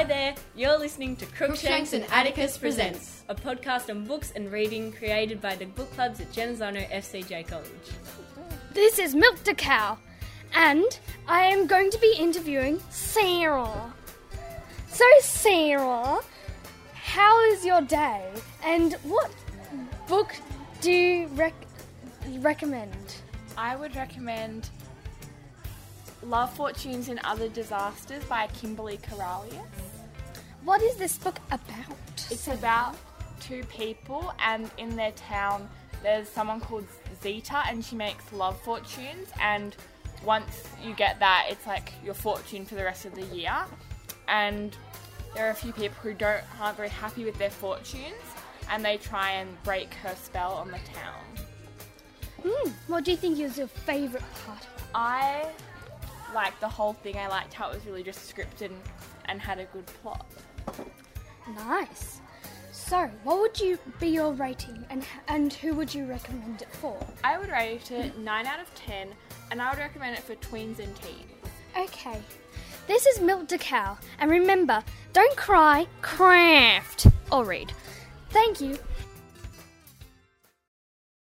Hi there, you're listening to Crookshanks and Atticus presents a podcast on books and reading created by the book clubs at Genazzano FCJ College. This is Milk the Cow, and I am going to be interviewing Sarah. So, Sarah, how is your day, and what book do you rec- recommend? I would recommend Love Fortunes and Other Disasters by Kimberly Karalius. What is this book about? It's about two people, and in their town, there's someone called Zita, and she makes love fortunes. And once you get that, it's like your fortune for the rest of the year. And there are a few people who don't aren't very happy with their fortunes, and they try and break her spell on the town. Hmm, what do you think is your favourite part? I liked the whole thing. I liked how it was really just scripted and had a good plot. Nice. So, what would you be your rating, and and who would you recommend it for? I would rate it 9 out of 10, and I would recommend it for tweens and teens. Okay. This is Milk the Cow, and remember, don't cry, craft or read. Thank you.